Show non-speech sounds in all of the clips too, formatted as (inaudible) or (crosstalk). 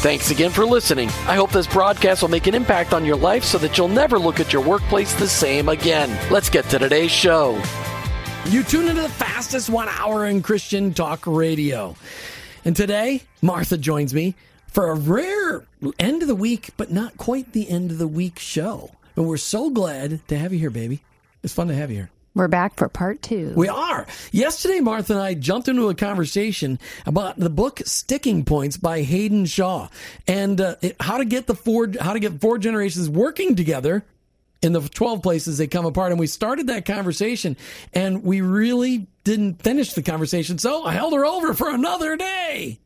Thanks again for listening. I hope this broadcast will make an impact on your life so that you'll never look at your workplace the same again. Let's get to today's show. You tune into the fastest one hour in Christian talk radio. And today, Martha joins me for a rare end of the week, but not quite the end of the week show. And we're so glad to have you here, baby. It's fun to have you here. We're back for part two. We are. Yesterday, Martha and I jumped into a conversation about the book Sticking Points by Haydn Shaw and uh, how to get the four how to get four generations working together in the 12 places they come apart. And we started that conversation and we really didn't finish the conversation. So I held her over for another day.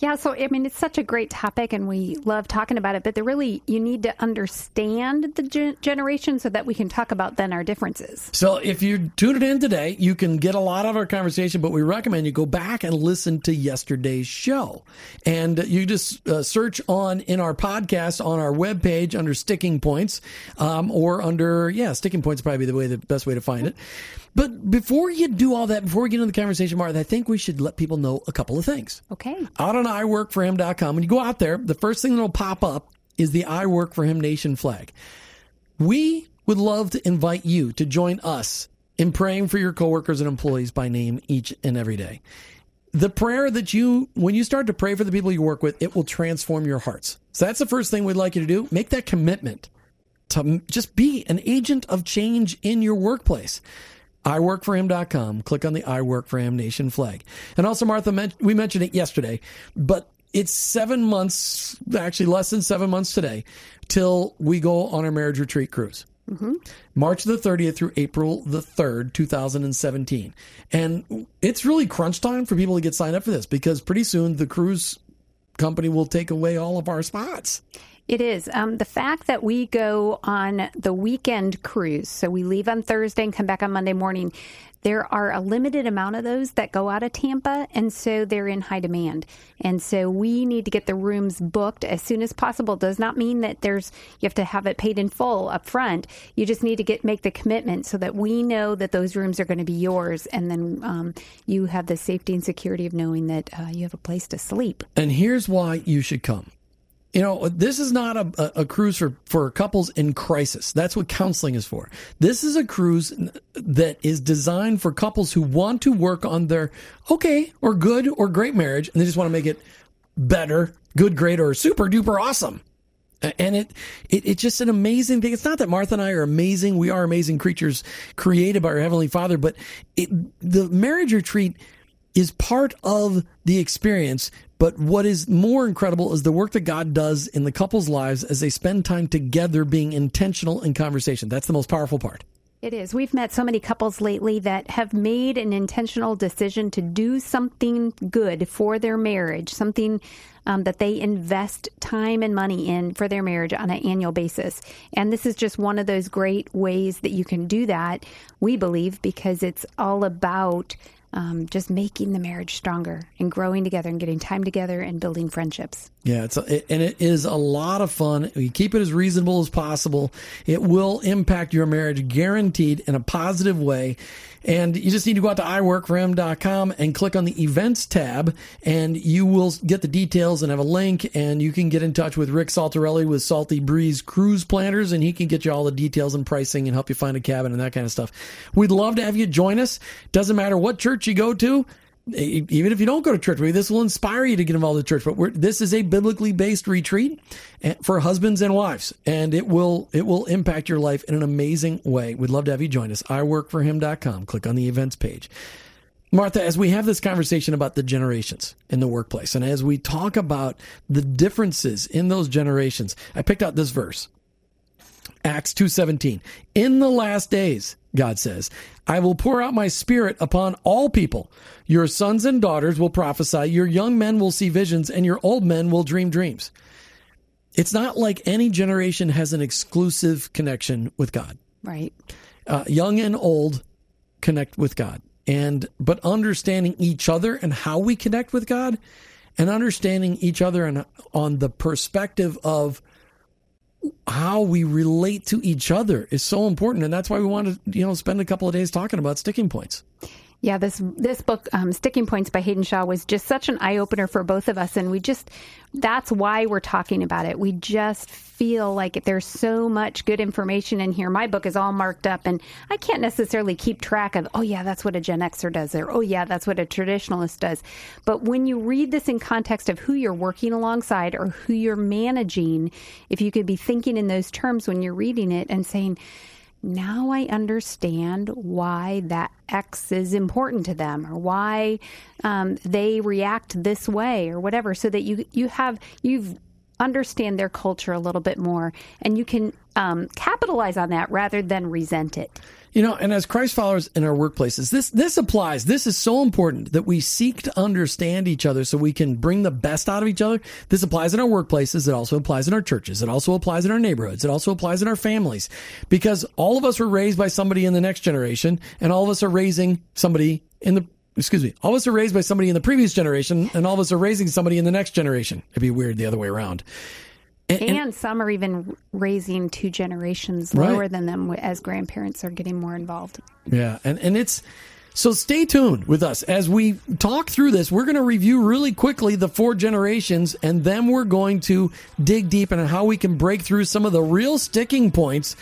Yeah, so I mean, it's such a great topic, and we love talking about it. But really, you need to understand the ge- generation so that we can talk about then our differences. So, if you tuned in today, you can get a lot of our conversation, but we recommend you go back and listen to yesterday's show. And you just uh, search on in our podcast on our webpage under Sticking Points, um, or under yeah, Sticking Points probably the way the best way to find it. But before you do all that, before we get into the conversation, Martha, I think we should let people know a couple of things. Okay. Out on iworkforhim.com, when you go out there, the first thing that'll pop up is the I Work for Him Nation flag. We would love to invite you to join us in praying for your coworkers and employees by name each and every day. The prayer that you, when you start to pray for the people you work with, it will transform your hearts. So that's the first thing we'd like you to do. Make that commitment to just be an agent of change in your workplace iworkforhim.com. Click on the I Work for Him Nation flag. And also, Martha, we mentioned it yesterday, but it's seven months, actually less than seven months today, till we go on our marriage retreat cruise. Mm-hmm. March the 30th through April the 3rd, 2017. And it's really crunch time for people to get signed up for this because pretty soon the cruise company will take away all of our spots. It is. Um, the fact that we go on the weekend cruise, so we leave on Thursday and come back on Monday morning, there are a limited amount of those that go out of Tampa, and so they're in high demand. And so we need to get the rooms booked as soon as possible. Does not mean that there's you have to have it paid in full up front. You just need to get make the commitment so that we know that those rooms are going to be yours, and then um, you have the safety and security of knowing that uh, you have a place to sleep. And here's why you should come you know, this is not a, a, cruise for, for couples in crisis. That's what counseling is for. This is a cruise that is designed for couples who want to work on their okay or good or great marriage and they just want to make it better, good, great, or super duper awesome. And it, it it's just an amazing thing. It's not that Martha and I are amazing. We are amazing creatures created by our Heavenly Father, but it, the marriage retreat is part of the experience. But what is more incredible is the work that God does in the couple's lives as they spend time together being intentional in conversation. That's the most powerful part. It is. We've met so many couples lately that have made an intentional decision to do something good for their marriage, something um, that they invest time and money in for their marriage on an annual basis. And this is just one of those great ways that you can do that, we believe, because it's all about um, just making the marriage stronger and growing together and getting time together and building friendships. Yeah, it's a, and it is a lot of fun. You keep it as reasonable as possible. It will impact your marriage, guaranteed, in a positive way. And you just need to go out to iworkforhim.com and click on the events tab, and you will get the details and have a link. And you can get in touch with Rick Saltarelli with Salty Breeze Cruise Planners, and he can get you all the details and pricing and help you find a cabin and that kind of stuff. We'd love to have you join us. Doesn't matter what church you go to even if you don't go to church, maybe this will inspire you to get involved in church. But this is a biblically based retreat eh, for husbands and wives, and it will it will impact your life in an amazing way. We'd love to have you join us. iworkforhim.com. Click on the events page. Martha, as we have this conversation about the generations in the workplace, and as we talk about the differences in those generations, I picked out this verse. Acts 2:17. In the last days, God says, I will pour out my spirit upon all people. Your sons and daughters will prophesy, your young men will see visions, and your old men will dream dreams. It's not like any generation has an exclusive connection with God. Right. Uh, young and old connect with God. And but understanding each other and how we connect with God and understanding each other and on the perspective of how we relate to each other is so important. And that's why we want to you know spend a couple of days talking about sticking points yeah, this this book, um, Sticking Points by Haydn Shaw, was just such an eye opener for both of us, and we just that's why we're talking about it. We just feel like there's so much good information in here. My book is all marked up, and I can't necessarily keep track of. Oh yeah, that's what a Gen Xer does, or oh yeah, that's what a traditionalist does. But when you read this in context of who you're working alongside or who you're managing, if you could be thinking in those terms when you're reading it and saying now I understand why that X is important to them or why um, they react this way or whatever, so that you you have you've understand their culture a little bit more and you can um, capitalize on that rather than resent it. You know, and as Christ followers in our workplaces, this this applies. This is so important that we seek to understand each other so we can bring the best out of each other. This applies in our workplaces. It also applies in our churches. It also applies in our neighborhoods. It also applies in our families because all of us were raised by somebody in the next generation and all of us are raising somebody in the excuse me, all of us are raised by somebody in the previous generation and all of us are raising somebody in the next generation. It'd be weird the other way around. And, and, some are even raising two generations lower than them as grandparents are getting more involved. Yeah, and and it's so stay tuned with us as we talk through this. We're going to review really quickly the four generations, and then we're going to dig deep into how we can break through some of the real sticking points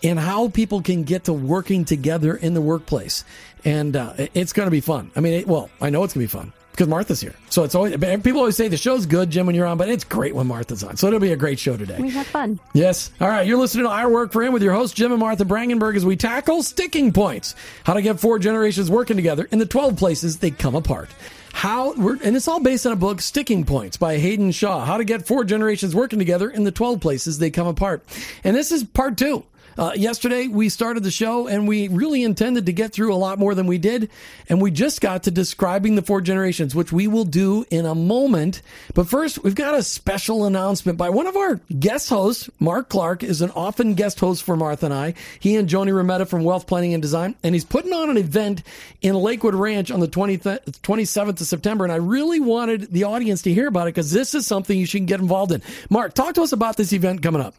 in how people can get to working together in the workplace. And uh, it's going to be fun. I mean, it, well, I know it's going to be fun because Martha's here. So it's always people always say the show's good, Jim, when you're on, but it's great when Martha's on. So it'll be a great show today. We have fun. Yes. All right. You're listening to I Work for Him with your host Jim and Martha Brangenberg as we tackle sticking points, how to get four generations working together in the 12 places they come apart. How we're and it's all based on a book, Sticking Points by Haydn Shaw. How to get four generations working together in the 12 places they come apart. And this is part two. Uh, yesterday, we started the show and we really intended to get through a lot more than we did. And we just got to describing the four generations, which we will do in a moment. But first, we've got a special announcement by one of our guest hosts. Mark Clark is an often guest host for Martha and I. He and Joni Rometta from Wealth Planning and Design. And he's putting on an event in Lakewood Ranch on the 20th, 27th of September. And I really wanted the audience to hear about it because this is something you should get involved in. Mark, talk to us about this event coming up.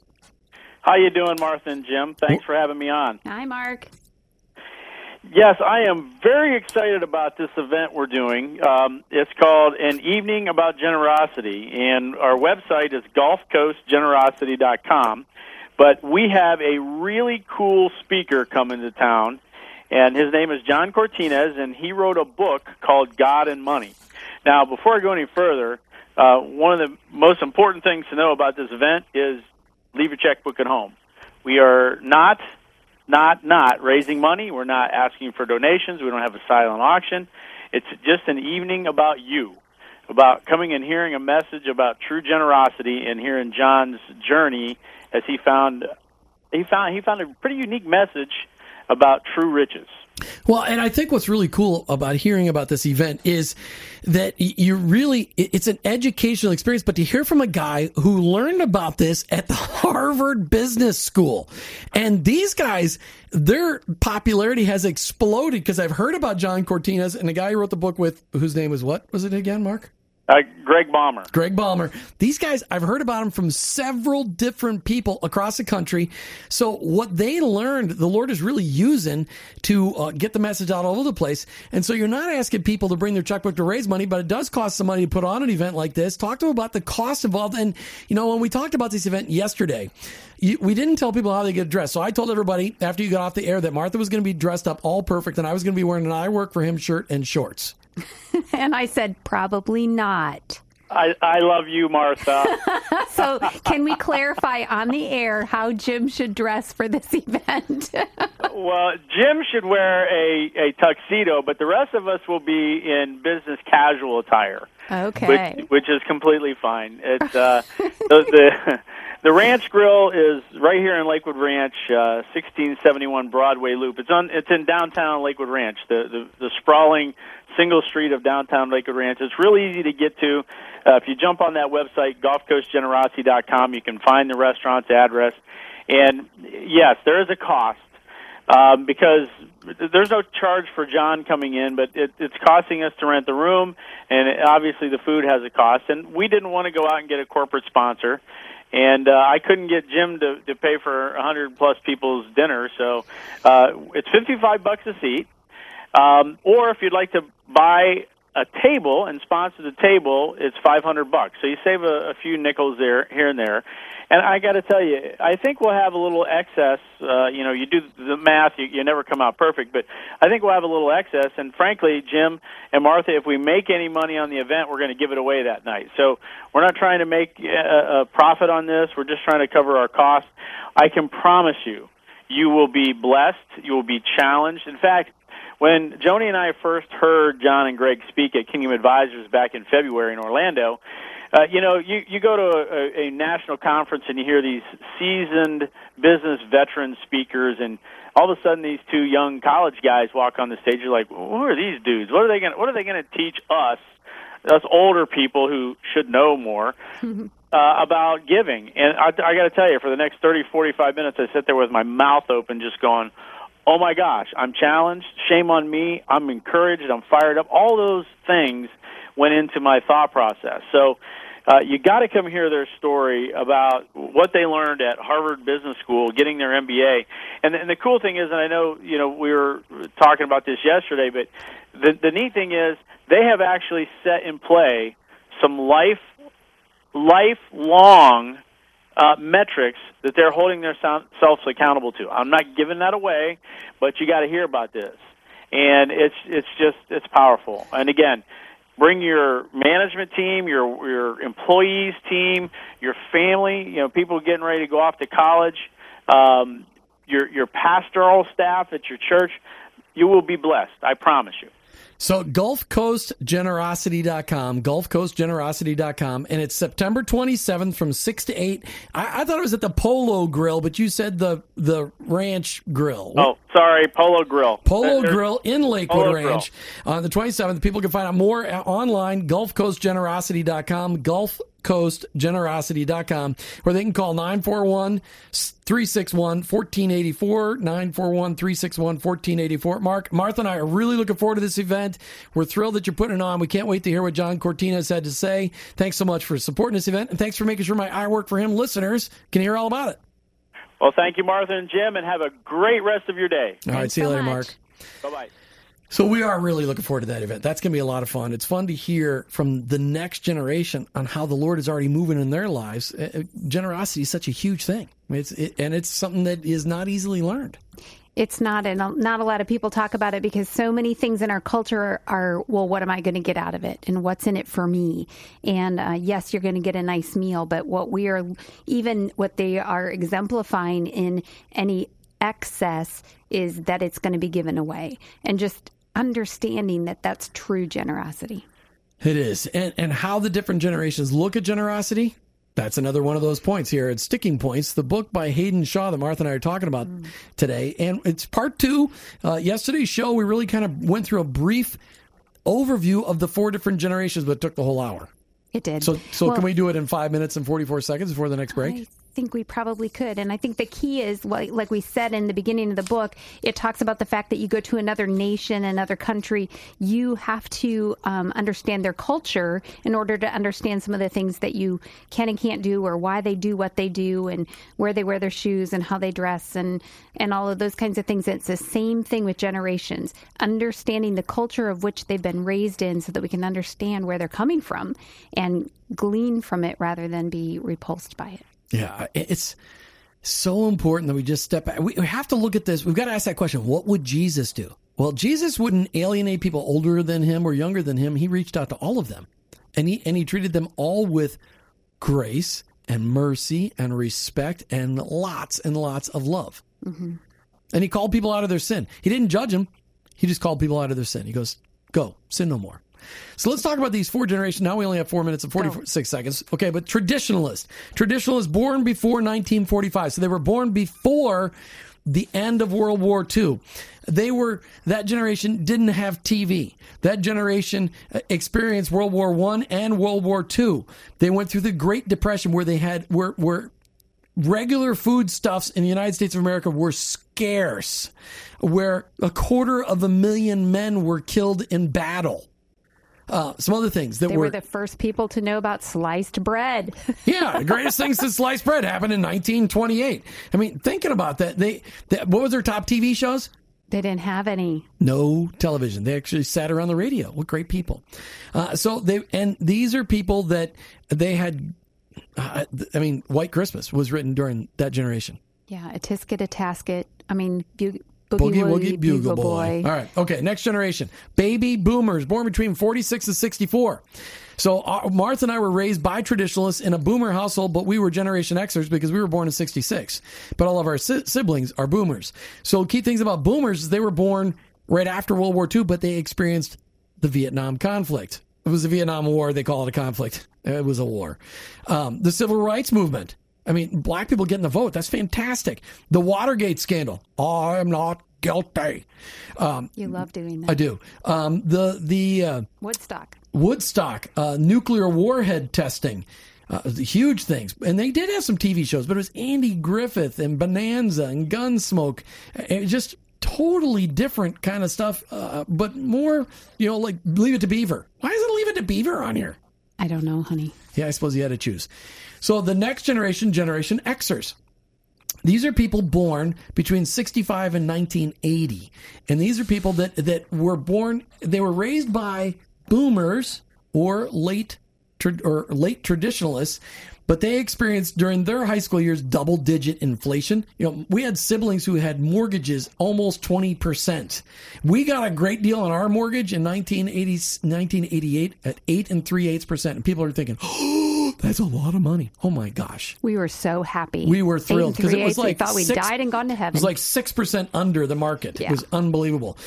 How you doing, Martha and Jim? Thanks for having me on. Hi, Mark. Yes, I am very excited about this event we're doing. Um, it's called An Evening About Generosity, and our website is GulfCoastGenerosity.com. But we have a really cool speaker coming to town, and his name is John Cortines, and he wrote a book called God and Money. Now, before I go any further, uh, one of the most important things to know about this event is leave your checkbook at home. We are not, not, not raising money. We're not asking for donations. We don't have a silent auction. It's just an evening about you, about coming and hearing a message about true generosity and hearing John's journey as he found he found he found a pretty unique message about true riches. Well, and I think what's really cool about hearing about this event is that you really, it's an educational experience, but to hear from a guy who learned about this at the (laughs) Harvard Business School. And these guys, their popularity has exploded because I've heard about John Cortines and the guy who wrote the book with, whose name was what was it again, Mark? Uh, Greg Baumer. Greg Baumer. These guys, I've heard about them from several different people across the country. So what they learned, the Lord is really using to uh, get the message out all over the place. And so you're not asking people to bring their checkbook to raise money, but it does cost some money to put on an event like this. Talk to them about the cost involved. And you know, when we talked about this event yesterday, we didn't tell people how they get dressed. So I told everybody after you got off the air that Martha was going to be dressed up all perfect, and I was going to be wearing an "I work for him" shirt and shorts. (laughs) and I said, probably not. I, I love you, Martha. (laughs) so, can we clarify on the air how Jim should dress for this (laughs) event? well, Jim should wear a, a tuxedo, but the rest of us will be in business casual attire. Okay. Which, which is completely fine. It's uh, the, the the Ranch Grill is right here in Lakewood Ranch, uh, 1671 Broadway Loop. It's on. It's in downtown Lakewood Ranch, the the, the sprawling single street of downtown Lakewood Ranch. It's really easy to get to. Uh, if you jump on that website, GulfCoastGenerosity.com, you can find the restaurant's address. And yes, there is a cost um, because there's no charge for John coming in, but it, it's costing us to rent the room, and it, obviously the food has a cost. And we didn't want to go out and get a corporate sponsor and uh, I couldn't get Jim to, to pay for a 100 plus people's dinner, so uh, it's 55 bucks a seat. Um, or if you'd like to buy a table and sponsor the table, it's 500 bucks. So you save a, a few nickels there, here and there. And I got to tell you, I think we'll have a little excess. Uh, you know, you do the math, you, you never come out perfect, but I think we'll have a little excess. And frankly, Jim and Martha, if we make any money on the event, we're going to give it away that night. So we're not trying to make a, a profit on this. We're just trying to cover our costs. I can promise you, you will be blessed. You will be challenged. In fact, when Joni and I first heard John and Greg speak at Kingdom Advisors back in February in Orlando, uh, you know, you you go to a, a national conference and you hear these seasoned business veteran speakers, and all of a sudden these two young college guys walk on the stage. You're like, who are these dudes? What are they going? What are they going to teach us? Us older people who should know more (laughs) uh, about giving. And I, I got to tell you, for the next thirty, forty-five minutes, I sit there with my mouth open, just going, oh my gosh, I'm challenged. Shame on me. I'm encouraged. I'm fired up. All those things went into my thought process. So uh, you got to come hear their story about what they learned at Harvard Business School, getting their MBA. And, and the cool thing is, and I know you know we were talking about this yesterday, but the the neat thing is they have actually set in play some life lifelong uh, metrics that they're holding themselves accountable to. I'm not giving that away, but you got to hear about this, and it's it's just it's powerful. And again, bring your management team, your your employees team, your family. You know, people getting ready to go off to college. Um, your your pastoral staff at your church. You will be blessed. I promise you. So GulfCoastGenerosity.com, GulfCoastGenerosity.com, and it's September 27th from 6 to 8. I, I, thought it was at the Polo Grill, but you said the the Ranch Grill. Oh, sorry, Polo Grill. Polo There's, Grill in Lakewood Polo Ranch Grill. on the 27th. People can find out more uh, online, GulfCoastGenerosity.com, Gulf coastgenerosity.com, where they can call 941 361 1484. 941 361 1484. Mark, Martha and I are really looking forward to this event. We're thrilled that you're putting it on. We can't wait to hear what John Cortines had to say. Thanks so much for supporting this event, and thanks for making sure my I Work for Him listeners can hear all about it. Well, thank you, Martha and Jim, and have a great rest of your day. All right, see you later, Mark. Bye bye. So we are really looking forward to that event. That's going to be a lot of fun. It's fun to hear from the next generation on how the Lord is already moving in their lives. Uh, uh, generosity is such a huge thing. It's it, and it's something that is not easily learned. It's not, and not a lot of people talk about it because so many things in our culture are, well, what am I going to get out of it, and what's in it for me? And uh, yes, you're going to get a nice meal, but what we are, even what they are exemplifying in any excess is that it's going to be given away and just understanding that that's true generosity. It is. And, and how the different generations look at generosity, that's another one of those points here at Sticking Points, the book by Haydn Shaw that Martha and I are talking about mm. today. And it's part two. Uh, yesterday's show, we really kind of went through a brief overview of the four different generations, but it took the whole hour. It did. So, so well, can we do it in five minutes and 44 seconds before the next break? I think we probably could. And I think the key is, like we said in the beginning of the book, it talks about the fact that you go to another nation, another country, you have to um, understand their culture in order to understand some of the things that you can and can't do, or why they do what they do, and where they wear their shoes, and how they dress, and and all of those kinds of things. It's the same thing with generations, understanding the culture of which they've been raised in, so that we can understand where they're coming from and glean from it rather than be repulsed by it. Yeah, it's so important that we just step back. We have to look at this. We've got to ask that question what would Jesus do? Well, Jesus wouldn't alienate people older than him or younger than him. He reached out to all of them. And he and he treated them all with grace and mercy and respect and lots and lots of love. Mm-hmm. And he called people out of their sin. He didn't judge them. He just called people out of their sin. He goes, "Go, sin no more." So let's talk about these four generations. Now we only have four minutes and 46 seconds. Okay, but traditionalist. Traditionalist born before 1945. So they were born before the end of World War II. They were, that generation didn't have TV. That generation uh, experienced World War One and World War II. They went through the Great Depression where they had, where, where regular foodstuffs in the United States of America were scarce, where a quarter of a million men were killed in battle. Uh, some other things that They were, were the first people to know about sliced bread. (laughs) yeah, the greatest things since sliced bread happened in 1928. I mean, thinking about that, they, what was their top TV shows? they didn't have any. No television. They actually sat around the radio. What great people! Uh, so they and these are people that they had. Uh, I mean, White Christmas was written during that generation. Yeah, a tisket, a tasket. I mean, bu- Boogie Woogie Bugle Boy. All right. Okay. Next generation. Baby boomers born between 46 and 64. So uh, Martha and I were raised by traditionalists in a boomer household, but we were Generation Xers because we were born in 66. But all of our si- siblings are boomers. So key things about boomers is they were born right after World War II, but they experienced the Vietnam conflict. It was the Vietnam War. They call it a conflict. It was a war. Um, the civil rights movement. I mean, black people getting the vote. That's fantastic. The Watergate scandal. I'm not guilty. Um, You love doing that. I do. Um, the the uh, Woodstock. Woodstock uh, nuclear warhead testing. Uh, huge things, and they did have some TV shows, but it was Andy Griffith and Bonanza and Gunsmoke. It just totally different kind of stuff, uh, but more, you know, like Leave It to Beaver. Why is it Leave It to Beaver on here? I don't know, honey. Yeah, I suppose you had to choose. So the next generation, Generation Xers. These are people born between 65 and 1980. And these are people that, that were born, they were raised by boomers or late or late traditionalists, but they experienced during their high school years double digit inflation. You know, we had siblings who had mortgages almost 20%. We got a great deal on our mortgage in 1980, 1988 at 8 and 3 eighths percent. And people are thinking, oh, (gasps) that's a lot of money. Oh my gosh. We were so happy. We were thrilled because it was like we thought we six- died and gone to heaven. It was like six percent under the market. Yeah. It was unbelievable.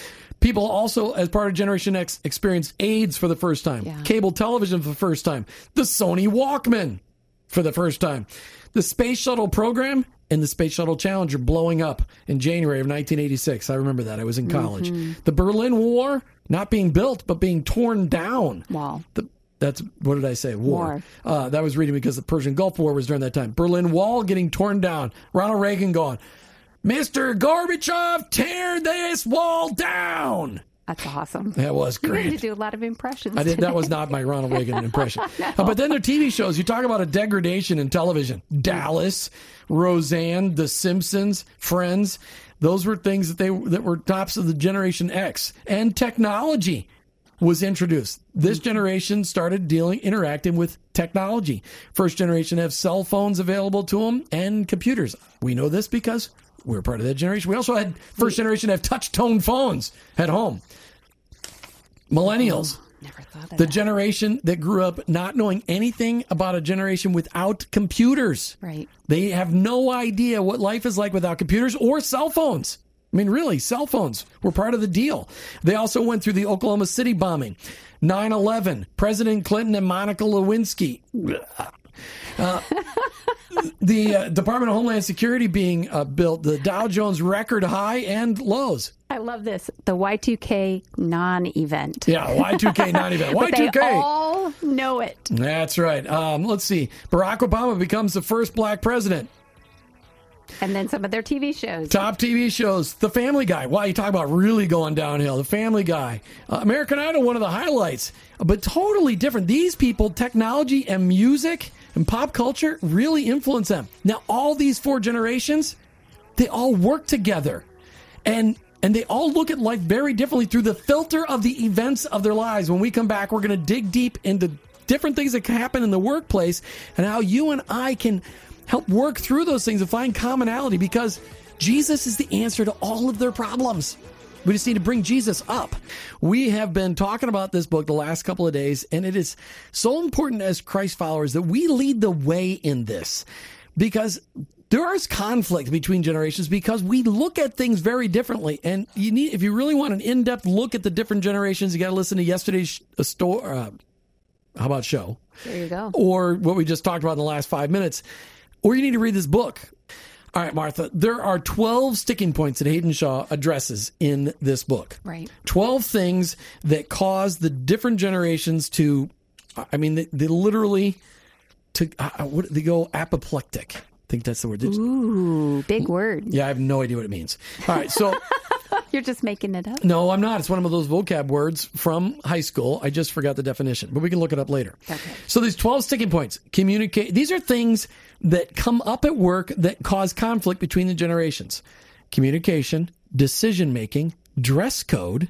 People also, as part of Generation X, experienced AIDS for the first time, Yeah. cable television for the first time, the Sony Walkman for the first time, the Space Shuttle program, and the Space Shuttle Challenger blowing up in January of 1986. I remember that. I was in college. Mm-hmm. The Berlin War not being built, but being torn down. Wow. The, that's what did I say? War. War. Uh, that was reading because the Persian Gulf War was during that time. Berlin Wall getting torn down. Ronald Reagan going, Mr. Gorbachev, tear this wall down. That's awesome. (laughs) That was You need to do a lot of impressions. I did. That was not my Ronald Reagan (laughs) impression. Uh, but then their TV shows. You talk about a degradation in television. Dallas, Roseanne, The Simpsons, Friends. Those were things that they that were tops of the Generation X. And technology was introduced. This generation started dealing, interacting with technology. First generation have cell phones available to them and computers. We know this because we're part of that generation. We also had first generation have touch tone phones at home. Millennials. Never thought of The that. generation that grew up not knowing anything about a generation without computers. right. They have no idea what life is like without computers or cell phones. I mean, really, cell phones were part of the deal. They also went through the Oklahoma City bombing, 9 11, President Clinton and Monica Lewinsky. (laughs) Uh, the uh, Department of Homeland Security being uh, built, the Dow Jones record high and lows. I love this. The Y2K non-event. Yeah, Y2K, (laughs) not even. But they Y2K. They all know it. That's right. Um, let's see. Barack Obama becomes the first black president. And then some of their TV shows. Top TV shows. The Family Guy. Wow, you talk about really going downhill. The Family Guy. Uh, American Idol, one of the highlights, but totally different. These people, technology and music and pop culture really influence them. Now, all these four generations, they all work together. And and they all look at life very differently through the filter of the events of their lives. When we come back, we're going to dig deep into different things that can happen in the workplace and how you and I can help work through those things and find commonality because Jesus is the answer to all of their problems. We just need to bring Jesus up. We have been talking about this book the last couple of days, and it is so important as Christ followers that we lead the way in this because there is conflict between generations because we look at things very differently. And you need, if you really want an in depth look at the different generations, you got to listen to yesterday's store. Uh, how about show? There you go. Or what we just talked about in the last five minutes. Or you need to read this book. All right, Martha, there are 12 sticking points that Haydn Shaw addresses in this book. Right. 12 things that cause the different generations to, I mean, they, they literally, to uh, what, they go apoplectic. I think that's the word. Ooh, big word. Yeah, I have no idea what it means. All right, so (laughs) You're just making it up. no, I'm not. It's one of those vocab words from high school. I just forgot the definition, but we can look it up later. Okay. So these 12 sticking points. Communicate. These are things that come up at work that cause conflict between the generations. Communication, decision making, dress code,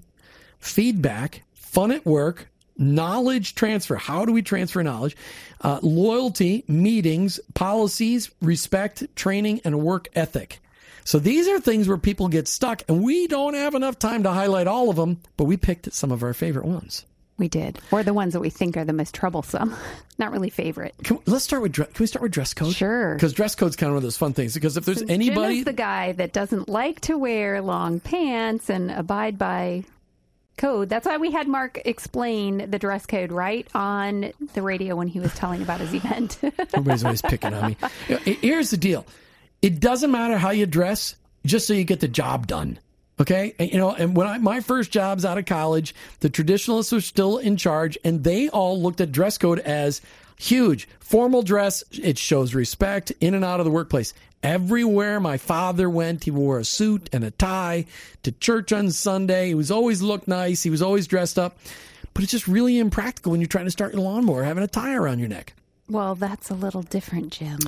feedback, fun at work, knowledge transfer. How do we transfer knowledge? Uh, loyalty, meetings, policies, respect, training, and work ethic. So these are things where people get stuck, and we don't have enough time to highlight all of them, but we picked some of our favorite ones. We did. Or the ones that we think are the most troublesome. (laughs) Not really favorite. Can, let's start with can we start with dress code? Sure. Because dress code's kind of one of those fun things. Because if there's Jim anybody, is the guy that doesn't like to wear long pants and abide by code. That's why we had Mark explain the dress code right on the radio when he was telling about his event. (laughs) everybody's always picking on me. Here's the deal: it doesn't matter how you dress, just so you get the job done. Okay, and, you know, and when I my first jobs out of college, the traditionalists were still in charge, and they all looked at dress code as huge. Formal dress, it shows respect in and out of the workplace. Everywhere my father went, he wore a suit and a tie to church on Sunday. He was always looked nice. He was always dressed up. But it's just really impractical when you're trying to start your lawnmower having a tie around your neck. well, that's a little different, Jim.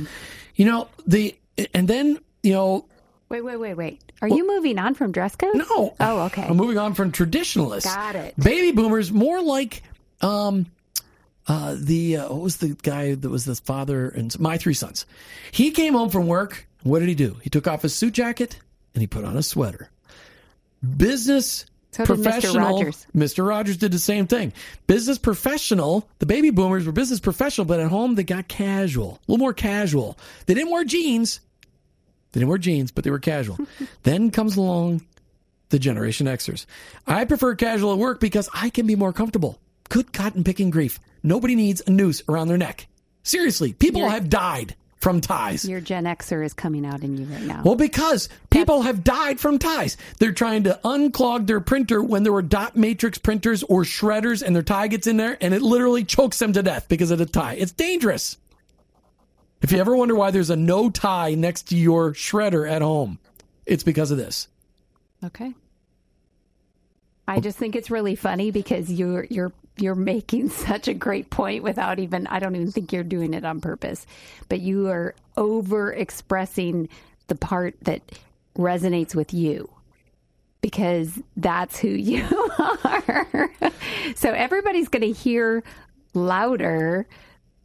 You know, the and then, you know, Wait, wait, wait, wait. Are you moving on from dress code? No. Oh, okay. I'm moving on from traditionalists. Got it. Baby boomers, more like um, uh, the uh, what was the guy that was the father and my three sons. He came home from work. What did he do? He took off his suit jacket and he put on a sweater. Business So did Mr. professional. Rogers. Mr. Rogers did the same thing. Business professional. The baby boomers were business professional, but at home they got casual, a little more casual. They didn't wear jeans. They didn't wear jeans, but they were casual. (laughs) then comes along the Generation Xers. I prefer casual at work because I can be more comfortable. Good cotton picking grief. Nobody needs a noose around their neck. Seriously, people You're- have died from ties. Your Gen Xer is coming out in you right now. Well, because people have died from ties. They're trying to unclog their printer when there were dot matrix printers or shredders and their tie gets in there and it literally chokes them to death because of the tie. It's dangerous. If you ever wonder why there's a no tie next to your shredder at home, it's because of this. Okay. I just think it's really funny because you're you're you're making (laughs) such a great point without even I don't even think you're doing it on purpose. But you are over expressing the part that resonates with you because that's who (laughs) you are. so everybody's going to hear louder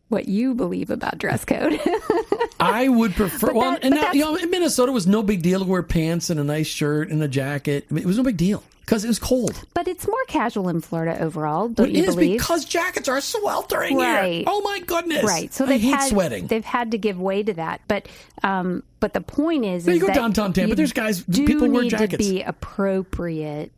what you believe about dress code. (laughs) I would prefer. well, and now, you know, in Minnesota, it was no big deal to wear pants and a nice shirt and a jacket. I mean, it was no big deal because it was cold. but it's more casual in Florida overall, don't It you is believe? because jackets are sweltering here. Right. Oh my goodness! Right. So I they've hate had sweating. they've had to give way to that. But um but the point is, Well, is you go downtown Tampa, there's guys- do people wear jackets. to be appropriate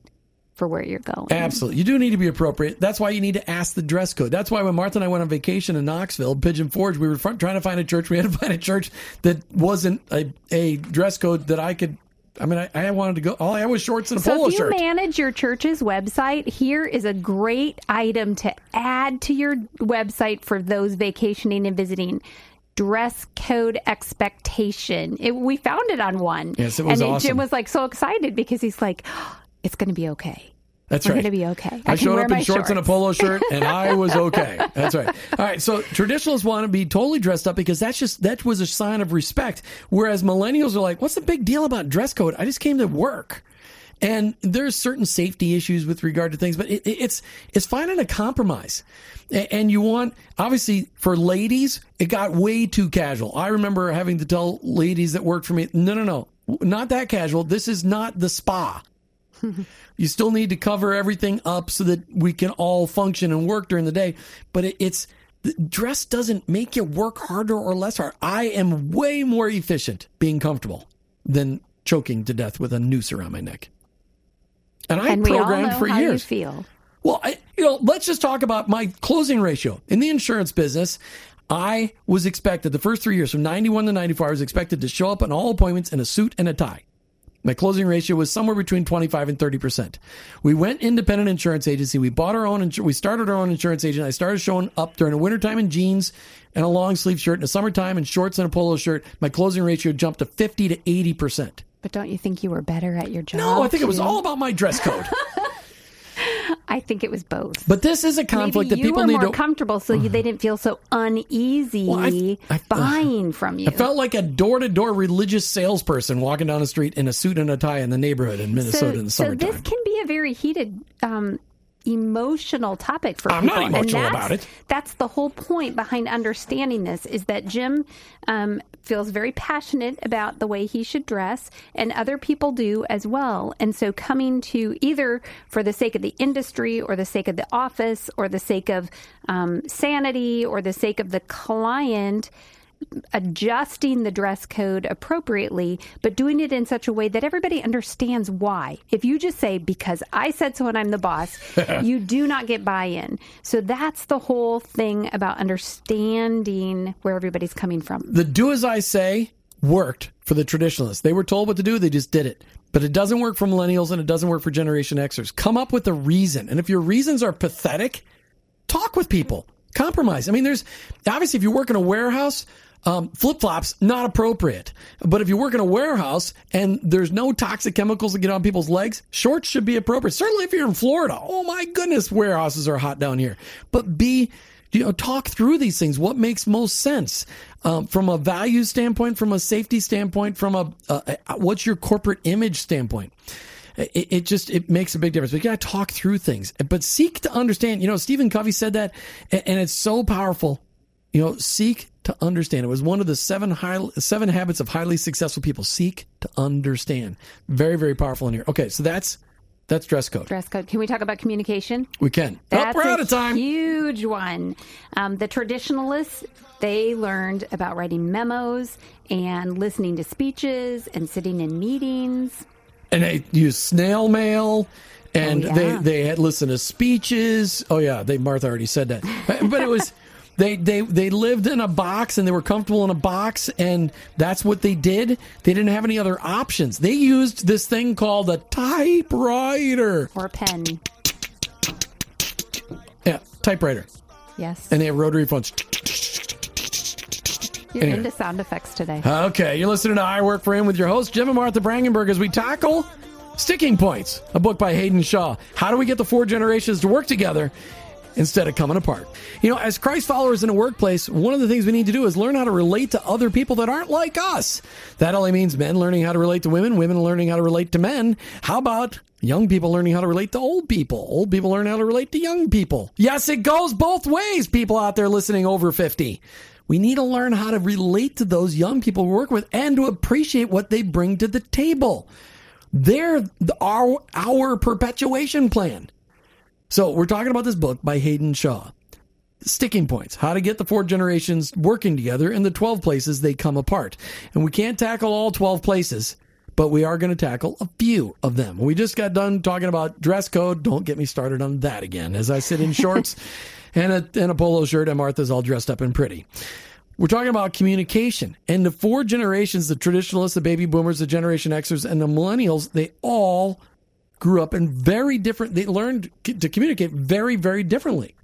for where you're going. Absolutely. You do need to be appropriate. That's why you need to ask the dress code. That's why when Martha and I went on vacation in Knoxville, Pigeon Forge, we were trying to find a church. (laughs) We had to find a church that wasn't a, a dress code that I could. I mean, I, I wanted to go. All I had was shorts and a So polo if you shirt. manage your church's website, here is a great item to add to your website for those vacationing and visiting. Dress code expectation. It, we found it on one. Yes, it was and awesome. Jim was like so excited because he's like, it's going to be okay. That's We're right. gonna be okay. I I, showed up in shorts and a polo shirt, and I (laughs) was okay. That's right. All right. So traditionalists want to be totally dressed up because that's just that was a sign of respect. Whereas millennials are like, "What's the big deal about dress code? I just came to work." And there's certain safety issues with regard to things, but it- it's it's finding a compromise. And you want obviously for ladies, it got way too casual. I remember having to tell ladies that worked for me, "No, no, no, not that casual. This is not the spa." (laughs) you still need to cover everything up so that we can all function and work during the day. But it, it's dress doesn't make you work harder or less hard. I am way more efficient being comfortable than choking to death with a noose around my neck. And I and programmed for years. Feel. Well, I, you know, let's just talk about my closing ratio in the insurance business. I was expected the first three years from 91 to 94, I was expected to show up on all appointments in a suit and a tie. My closing ratio was somewhere between 25 and 30%. We went independent insurance agency. We bought our own, insur- we started our own insurance agent. I started showing up during the wintertime in jeans and a long sleeve shirt, in the summertime in shorts and a polo shirt. My closing ratio jumped to 50 to 80%. But don't you think you were better at your job? No, I think it was all about my dress code. (laughs) I think it was both. But this is a conflict Maybe that you people were need more to. comfortable, so you, they didn't feel so uneasy Well, I- I- buying from you. I felt like a door to door religious salesperson walking down the street in a suit and a tie in the neighborhood in Minnesota in the summertime. so this can be a very heated um, emotional topic for I'm people. not and emotional about it. That's the whole point behind understanding this is that Jim um, feels very passionate about the way he should dress, and other people do as well. And so, coming to either for the sake of the industry, or the sake of the office, or the sake of um, sanity, or the sake of the client adjusting the dress code appropriately, but doing it in such a way that everybody understands why. If you just say, because I said so and I'm the boss, (laughs) you do not get buy in. So that's the whole thing about understanding where everybody's coming from. the do as I say worked for the traditionalists. They were told what to do, they just did it. But it doesn't work for millennials and it doesn't work for Generation Xers. Come up with a reason. And if your reasons are pathetic, talk with people. Compromise. I mean, there's obviously if you work in a warehouse, um, flip flops not appropriate. But if you work in a warehouse and there's no toxic chemicals that get on people's legs, shorts should be appropriate. Certainly if you're in Florida. Oh my goodness, warehouses are hot down here. But be you know, talk through these things. What makes most sense um, from a value standpoint, from a safety standpoint, from a, what's your corporate image standpoint? It, it, just it makes a big difference. We got to talk through things, but seek to understand. You know, Stephen Covey said that, and, and it's so powerful. You know, seek to understand. It was one of the seven high, seven habits of highly successful people. Seek to understand. Very very powerful in here. Okay, so that's that's dress code. Dress code. Can we talk about communication? We can. That's oh, we're out of time. Huge one. Um, the traditionalists they learned about writing memos and listening to speeches and sitting in meetings. and they use snail mail and Oh, yeah. they they had listened to speeches oh yeah they martha already said that but it was (laughs) they they they lived in a box and they were comfortable in a box and that's what they did they didn't have any other options they used this thing called a typewriter or a pen. yeah typewriter Yes. and they have rotary phones You're anyway. into sound effects today. Okay, you're listening to I Work for Him with your host, Jim and Martha Brangenberg, as we tackle Sticking Points, a book by Haydn Shaw. How do we get the four generations to work together instead of coming apart? You know, as Christ followers in a workplace, one of the things we need to do is learn how to relate to other people that aren't like us. That only means men learning how to relate to women, women learning how to relate to men. How about young people learning how to relate to old people? Old people learning how to relate to young people. Yes, it goes both ways, people out there listening over 50. We need to learn how to relate to those young people we work with and to appreciate what they bring to the table. They're the, our, our perpetuation plan. So we're talking about this book by Haydn Shaw. Sticking points, how to get the four generations working together in the 12 places they come apart. And we can't tackle all 12 places, but we are going to tackle a few of them. We just got done talking about dress code. Don't get me started on that again as I sit in (laughs) shorts and a, and a polo shirt and Martha's all dressed up and pretty. We're talking about communication. And the four generations, the traditionalists, the baby boomers, the Generation Xers, and the millennials, they all grew up in very different, they learned to communicate very, very differently.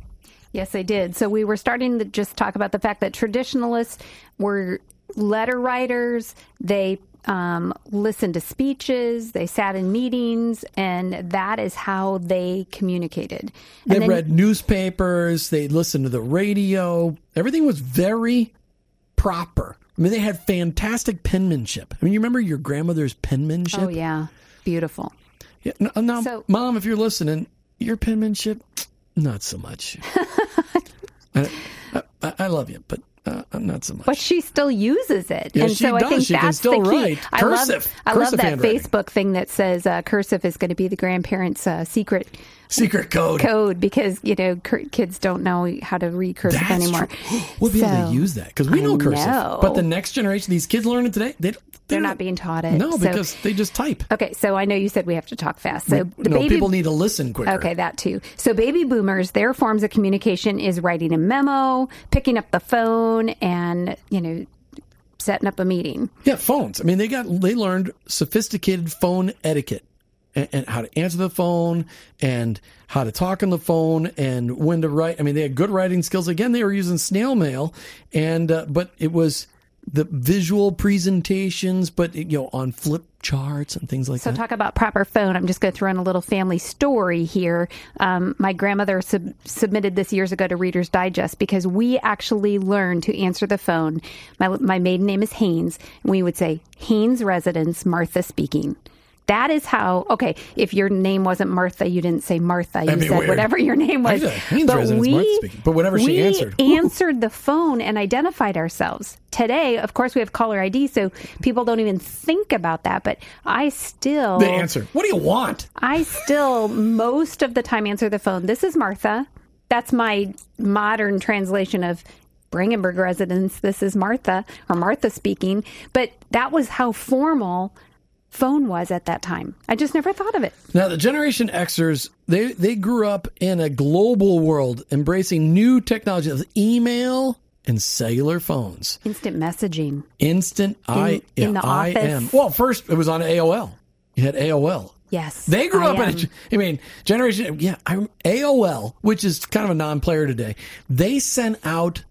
Yes, they did. So we were starting to just talk about the fact that traditionalists were letter writers. They um, listened to speeches. They sat in meetings, and that is how they communicated. They then- read newspapers, they listened to the radio. Everything was very proper. I mean, they had fantastic penmanship. I mean, you remember your grandmother's penmanship? Oh yeah, beautiful. Yeah, no, now, So- mom, if you're listening, your penmanship, not so much. (laughs) I, I, I love you, but Uh, not so much. But she still uses it, Yeah, and so I think She that's still the key. write I cursive. love, I love that. Facebook thing that says uh, cursive is going to be the grandparents' uh, secret Secret code. code because you know cur- kids don't know how to read cursive That's anymore. true. (gasps) We'll be able to use that because we know cursive. But the next generation, these kids learning today, they, They're not being taught it. No, So- because they just type. Okay, so I know you said we have to talk fast. So the no, baby people need to listen quicker. Okay, that too. So baby boomers, their forms of communication is writing a memo, picking up the phone, and you know, setting up a meeting. Yeah, phones. I mean, they got they learned sophisticated phone etiquette and, and how to answer the phone and how to talk on the phone and when to write. I mean, they had good writing skills. Again, they were using snail mail, and uh, but it was the visual presentations, but you know, on flip charts and things like So that. So, talk about proper phone. I'm just going to throw in a little family story here. Um, my grandmother sub- submitted this years ago to Reader's Digest because we actually learned to answer the phone. My my maiden name is Haynes. And we would say Haynes residence, Martha speaking. That is how. Okay, if your name wasn't Martha, you didn't say Martha. You said weird. whatever your name was. said Haynes residence, Martha speaking. But whatever she we answered. answered the phone and identified ourselves. Today, of course, we have caller ID, so people don't even think about that. But I still the answer. What do you want? I still most of the time answer the phone. This is Martha. That's my modern translation of Brangenberg residence. This is Martha or Martha speaking. But that was how formal phone was at that time. I just never thought of it. Now, the Generation Xers, they, they grew up in a global world embracing new technology of email and cellular phones. Instant messaging. Instant I, yeah, in the office. Well, first it was on AOL. You had AOL. Yes. They grew I up in am. a, (laughs) I mean, generation, yeah, I, AOL, which is kind of a non player today, they sent out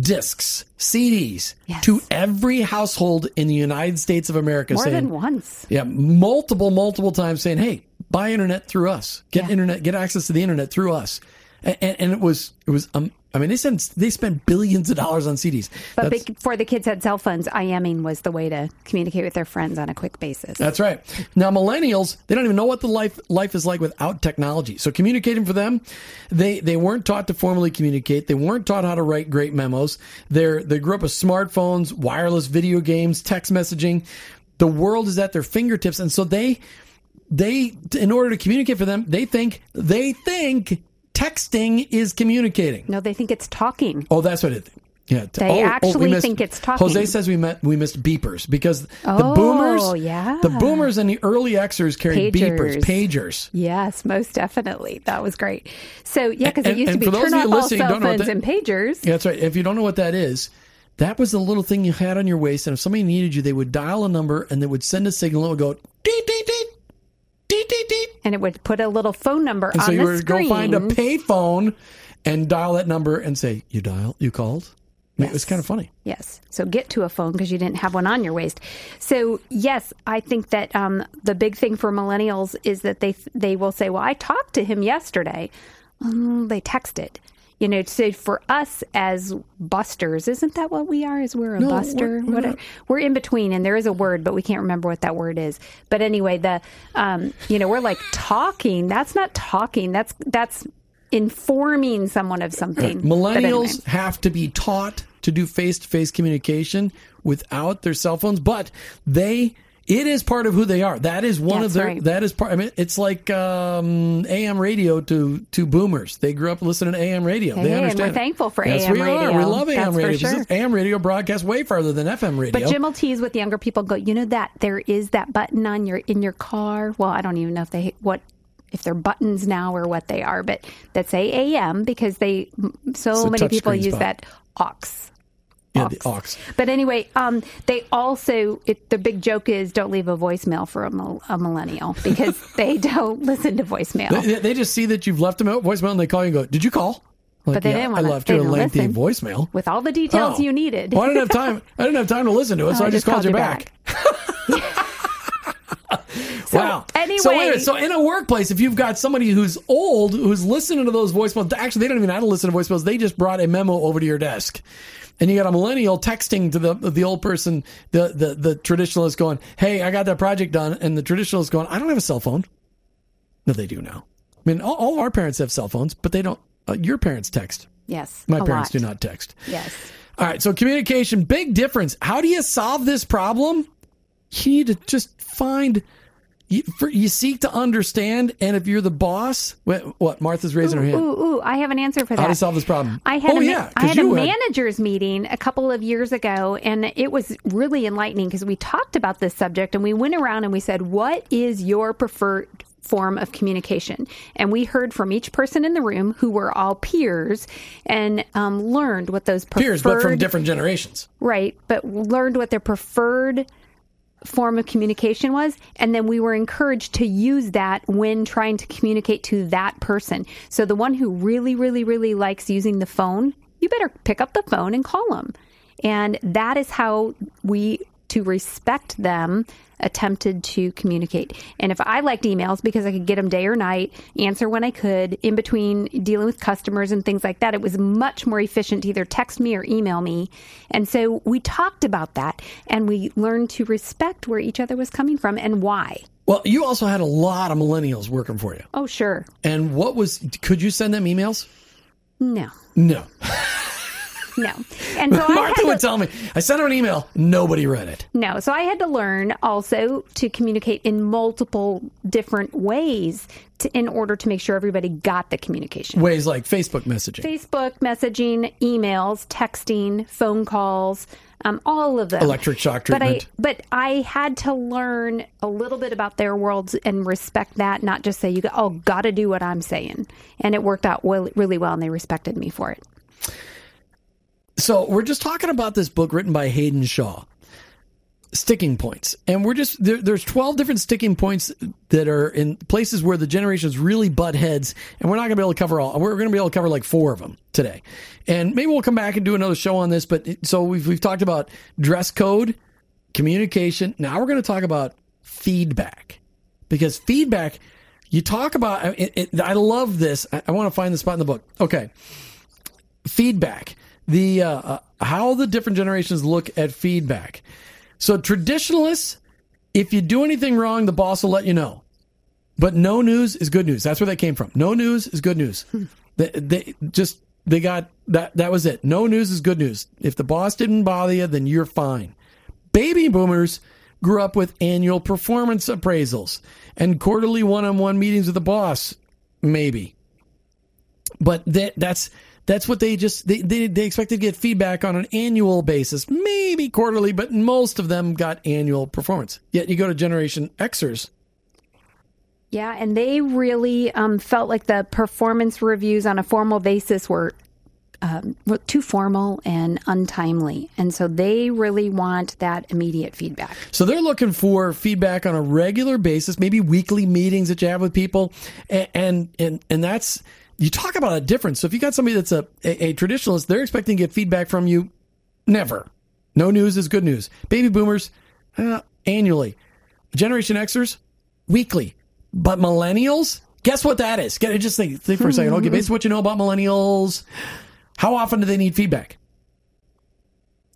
discs, CDs Yes. to every household in the United States of America more saying, than once. yeah, multiple, multiple times saying, "Hey, buy internet through us. Get Yeah. internet. Get access to the internet through us." And, and, it was, it was. Um, I mean, they spent they spent billions of dollars on CDs. But That's, before the kids had cell phones, IMing was the way to communicate with their friends on a quick basis. that's right. Now, millennials, they don't even know what the life life is like without technology. So, communicating for them, they they weren't taught to formally communicate. They weren't taught how to write great memos. They're they grew up with smartphones, wireless video games, text messaging. The world is at their fingertips, and so they they in order to communicate for them they think they think texting is communicating no, they think it's talking. oh that's what it yeah They oh, oh actually we missed- think it's talking. jose says we met we missed beepers because the Oh, boomers yeah. the boomers and the early xers carried beepers Pagers. pagers Yes, most definitely. That was great. So yeah, because it And- used to be turn off all cell don't know what phones that- and pagers. yeah, that's right if you don't know what that is that was the little thing you had on your waist and if somebody needed you they would dial a number and they would send a signal and it would go deet deet deet deet deet deet and it would put a little phone number And on so you the to go find a payphone and dial that number and say, "You dial, you called." Mean, It was kind of funny. Yes. So get to a phone because you didn't have one on your waist. So yes, I think that um, the big thing for millennials is that they they will say, "Well, I talked to him yesterday." Um, they texted. You know, so for us as busters, isn't that what we are? Is we're a No, buster? we're- we're. We're in between, and there is a word, but we can't remember what that word is. But anyway, the um, you know, we're like talking. That's not talking. That's that's informing someone of something. But anyway. Millennials have to be taught to do face-to-face communication without their cell phones, but they it is part of who they are. That is one of their right. that is part I mean it's like um, AM radio to to boomers. They grew up listening to AM radio. Hey, they and understand. we're thankful for yes, AM we Are. We love AM That's radio. sure. AM radio broadcast way farther than FM radio. But Jim will tease with younger people. Go, you know that there is that button on your in your car. Well, I don't even know if they what if they're buttons now or what they are, but that say AM because they so It's many people use that aux. Yeah, the aux. But anyway, um, they also it, the big joke is don't leave a voicemail for a, a millennial because (laughs) they don't listen to voicemail. They, they just see that you've left them a voicemail and they call you and go, Did you call? Like, But they "Yeah, didn't I wanna- left you a lengthy voicemail. with all the details Oh. you needed. Well, I didn't have time. (laughs) I didn't have time to listen to it, so I, just called, you back. (laughs) wow. anyway- so, wait so in a workplace, if you've got somebody who's old who's listening to those voicemails, actually they don't even know how to listen to voicemails. They just brought a memo over to your desk, and you got a millennial texting to the the old person, the the the traditionalist, going, "Hey, I got that project done," and the traditionalist going, "I don't have a cell phone." No, they do now. I mean, all, all our parents have cell phones, but they don't. Uh, your parents text. yes, My parents lot. do not text. Yes. All right, so communication, big difference. How do you solve this problem? You need to just find you, for, you seek to understand, and if you're the boss, what, what Martha's raising her hand. Ooh, ooh, I have an answer for that. How to solve this problem? I had oh a, yeah, I had a had- managers meeting a couple of years ago, and it was really enlightening because we talked about this subject and we went around and we said, "What is your preferred?" Form of communication. And we heard from each person in the room who were all peers and um, learned what those preferred, peers, but from different generations. Right, but learned what their preferred form of communication was. And then we were encouraged to use that when trying to communicate to that person. So the one who really, really, really likes using the phone, you better pick up the phone and call them. And that is how we, to respect them, attempted to communicate. And if I liked emails because I could get them day or night, answer when I could, in between dealing with customers and things like that, it was much more efficient to either text me or email me. And so we talked about that and we learned to respect where each other was coming from and why. Well, you also had a lot of millennials working for you. Oh, sure. And what was? Could you send them emails? No, No. (laughs) no. And so I had Martha to- would tell me, I sent her an email. Nobody read it. No, so I had to learn also to communicate in multiple different ways to, in order to make sure everybody got the communication. Ways like Facebook messaging, Facebook messaging, emails, texting, phone calls, um, all of them. electric shock treatment. But I, but I had to learn a little bit about their worlds and respect that, not just say you go, oh, got to do what I'm saying, and it worked out well, really well, and they respected me for it. So we're just talking about this book written by Haydn Shaw, Sticking Points, and we're just there, there's 12 different sticking points that are in places where the generations really butt heads, and we're not going to be able to cover all. We're going to be able to cover like four of them today, and maybe we'll come back and do another show on this. But so we've we've talked about dress code, communication. Now we're going to talk about feedback because feedback. You talk about. It, it, I love this. I, I want to find the spot in the book. Okay feedback the uh, uh, how the different generations look at feedback. So traditionalists if you do anything wrong the boss will let you know. But no news is good news. That's where they came from. No news is good news. They, they just they got that that was it. No news is good news. If the boss didn't bother you then you're fine. Baby boomers grew up with annual performance appraisals and quarterly one-on-one meetings with the boss maybe. But that that's that's what they just they, they they expected to get feedback on an annual basis, maybe quarterly, but most of them got annual performance. Yet you go to Generation Xers, Yeah, and they really um, felt like the performance reviews on a formal basis were um, were too formal and untimely, and so they really want that immediate feedback. so they're looking for feedback on a regular basis, maybe weekly meetings that you have with people, and and, and that's you talk about a difference. So if you got somebody that's a, a a traditionalist, they're expecting to get feedback from you. Never, no news is good news. Baby boomers, uh, annually. Generation Xers, weekly. But millennials, guess what that is? Get just think, think for a second. Okay, based on what you know about millennials, how often do they need feedback?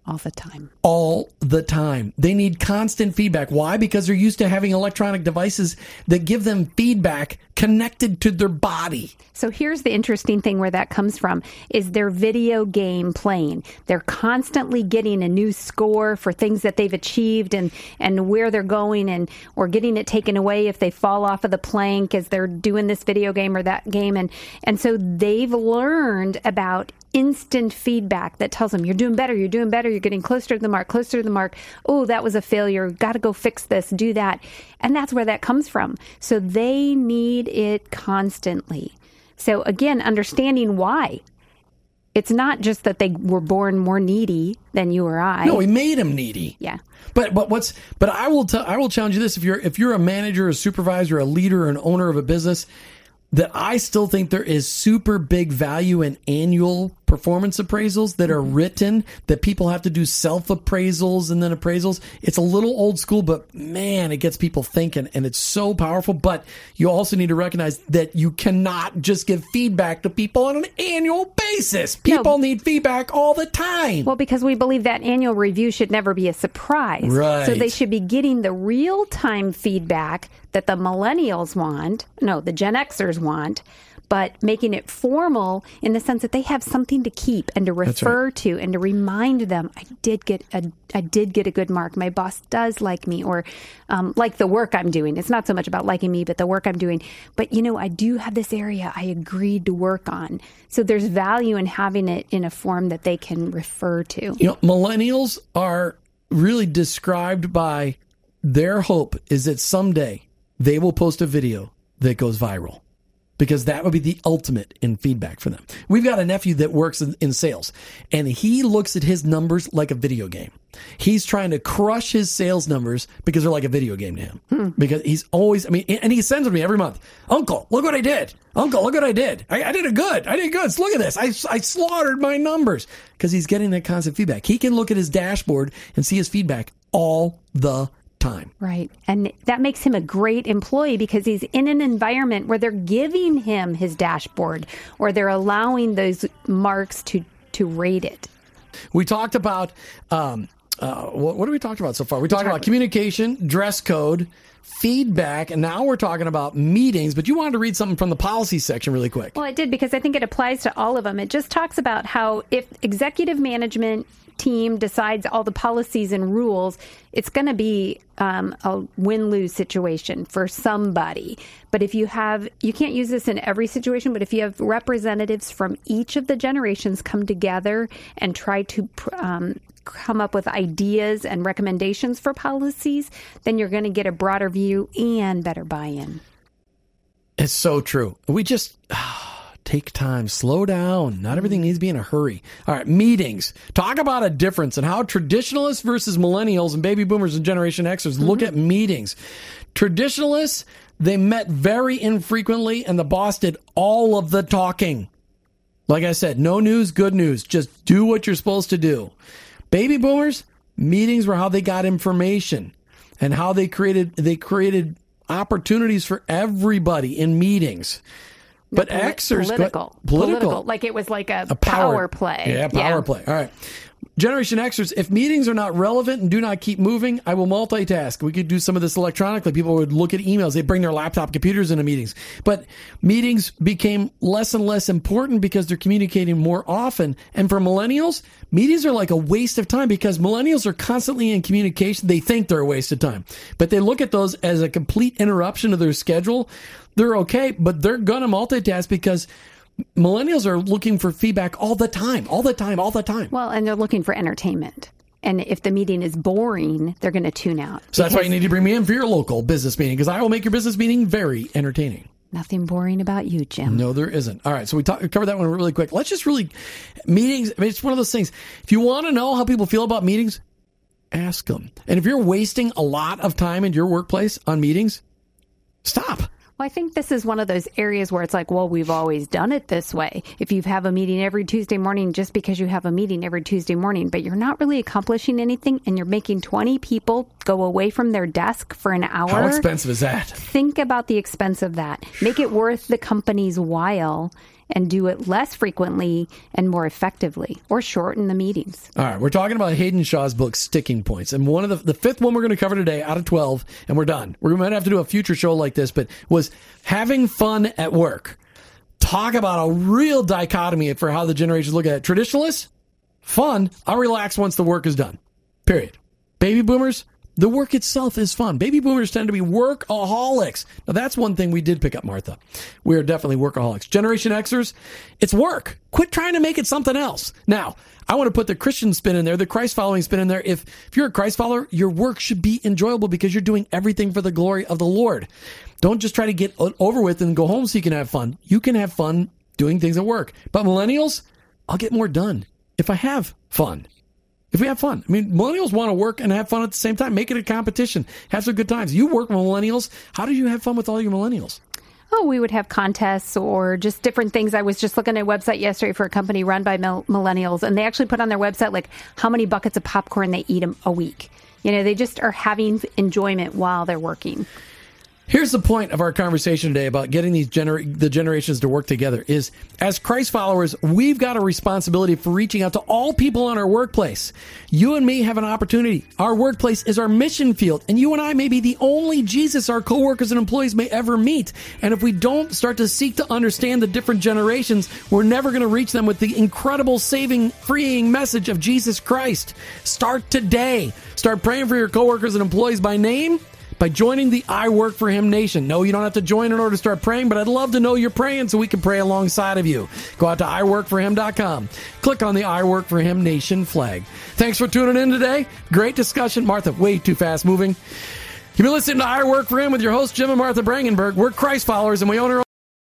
All the time. all the time. They need constant feedback. Why? Because they're used to having electronic devices that give them feedback connected to their body. So here's the interesting thing where that comes from is their video game playing. They're constantly getting a new score for things that they've achieved and and where they're going and or getting it taken away if they fall off of the plank as they're doing this video game or that game and and so they've learned about instant feedback that tells them you're doing better, you're doing better, you're getting closer to the mark, closer to the mark. Oh, that was a failure. Got to go fix this, do that. And that's where that comes from. So they need it constantly. So again, understanding why. It's not just that they were born more needy than you or I. No, we made them needy. yeah. But but what's but I will tell I will challenge you this if you're if you're a manager, a supervisor, a leader, an owner of a business, that I still think there is super big value in annual performance appraisals that are mm-hmm. written that people have to do self appraisals and then appraisals. It's a little old school, but man, it gets people thinking and it's so powerful. But you also need to recognize that you cannot just give feedback to people on an annual basis. People need feedback all the time. Well, because we believe that annual review should never be a surprise. Right. So they should be getting the real time feedback that the millennials want, no, the Gen Xers want, but making it formal in the sense that they have something to keep and to refer right. to and to remind them, I did get a, I did get a good mark. My boss does like me or um, like the work I'm doing. It's not so much about liking me, but the work I'm doing. But you know, I do have this area I agreed to work on. So there's value in having it in a form that they can refer to. You know, millennials are really described by their hope is that someday they will post a video that goes viral because that would be the ultimate in feedback for them. We've got a nephew that works in, in, sales and he looks at his numbers like a video game. He's trying to crush his sales numbers because they're like a video game to him. Hmm. Because he's always, I mean, and he sends to me every month, Uncle, look what I did. Uncle, look what I did. I, I did it good. I did good. Look at this. I, I slaughtered my numbers because he's getting that constant feedback. He can look at his dashboard and see his feedback all the time. Right. And that makes him a great employee because he's in an environment where they're giving him his dashboard or they're allowing those marks to, to rate it. We talked about um, uh, what, what have we talked about so far? We talked about communication, dress code, feedback, and now we're talking about meetings. But you wanted to read something from the policy section really quick. Well, I did because I think it applies to all of them. It just talks about how if executive management team decides all the policies and rules, it's going to be um, a win lose situation for somebody. But if you have, you can't use this in every situation, but if you have representatives from each of the generations come together and try to um, come up with ideas and recommendations for policies, then you're going to get a broader view and better buy in. It's so true. We just. (sighs) Take time, slow down. Not everything needs to be in a hurry. All right, meetings. Talk about a difference in how traditionalists versus millennials and baby boomers and Generation Xers mm-hmm. look at meetings. Traditionalists, they met very infrequently and the boss did all of the talking. Like I said, no news, good news. Just do what you're supposed to do. Baby boomers, meetings were how they got information and how they created they created opportunities for everybody in meetings. But poli- Xers political, political, political, like it was like a, a power, power, play. Yeah, power yeah. play. All right. Generation Xers, if meetings are not relevant and do not keep moving, I will multitask. We could do some of this electronically. People would look at emails. They bring their laptop computers into meetings. But meetings became less and less important because they're communicating more often. And for millennials, meetings are like a waste of time because millennials are constantly in communication. They think they're a waste of time, but they look at those as a complete interruption of their schedule. They're okay, but they're going to multitask because millennials are looking for feedback all the time, all the time, all the time. Well, and they're looking for entertainment. And if the meeting is boring, they're going to tune out. So that's why you need to bring me in for your local business meeting because I will make your business meeting very entertaining. Nothing boring about you, Jim. No, there isn't. All right, so we talk, we covered that one really quick. Let's just really meetings. I mean, it's one of those things. If you want to know how people feel about meetings, ask them. And if you're wasting a lot of time in your workplace on meetings, stop. Well, I think this is one of those areas where it's like, well, we've always done it this way. If you have a meeting every Tuesday morning, just because you have a meeting every Tuesday morning, but you're not really accomplishing anything and you're making 20 people go away from their desk for an hour. How expensive is that? Think about the expense of that. Make it worth the company's while and do it less frequently and more effectively or shorten the meetings. All right, we're talking about Haydn Shaw's book Sticking Points. And one of the the fifth one we're going to cover today out of 12 and we're done. We might have to do a future show like this, but was having fun at work. Talk about a real dichotomy for how the generations look at it. Traditionalists, fun, I'll relax once the work is done. Period. Baby boomers, the work itself is fun. Baby boomers tend to be workaholics. Now, that's one thing we did pick up, Martha. We are definitely workaholics. Generation Xers, it's work. Quit trying to make it something else. Now, I want to put the Christian spin in there, the Christ following spin in there. If, if you're a Christ follower, your work should be enjoyable because you're doing everything for the glory of the Lord. Don't just try to get over with and go home so you can have fun. You can have fun doing things at work. But millennials, I'll get more done if I have fun if we have fun. I mean, millennials want to work and have fun at the same time. Make it a competition. Have some good times. You work with millennials. How do you have fun with all your millennials? Oh, we would have contests or just different things. I was just looking at a website yesterday for a company run by millennials, and they actually put on their website like how many buckets of popcorn they eat a week. You know, they just are having enjoyment while they're working. Here's the point of our conversation today about getting these gener- the generations to work together is as Christ followers, we've got a responsibility for reaching out to all people in our workplace. You and me have an opportunity. Our workplace is our mission field, and you and I may be the only Jesus our coworkers and employees may ever meet. And if we don't start to seek to understand the different generations, we're never going to reach them with the incredible saving, freeing message of Jesus Christ. Start today. Start praying for your coworkers and employees by name by joining the I Work for Him Nation. No, you don't have to join in order to start praying, but I'd love to know you're praying so we can pray alongside of you. Go out to iworkforhim.com. Click on the I Work for Him Nation flag. Thanks for tuning in today. Great discussion. Martha, way too fast moving. You've been listening to I Work for Him with your host, Jim and Martha Brangenberg. We're Christ followers and we own our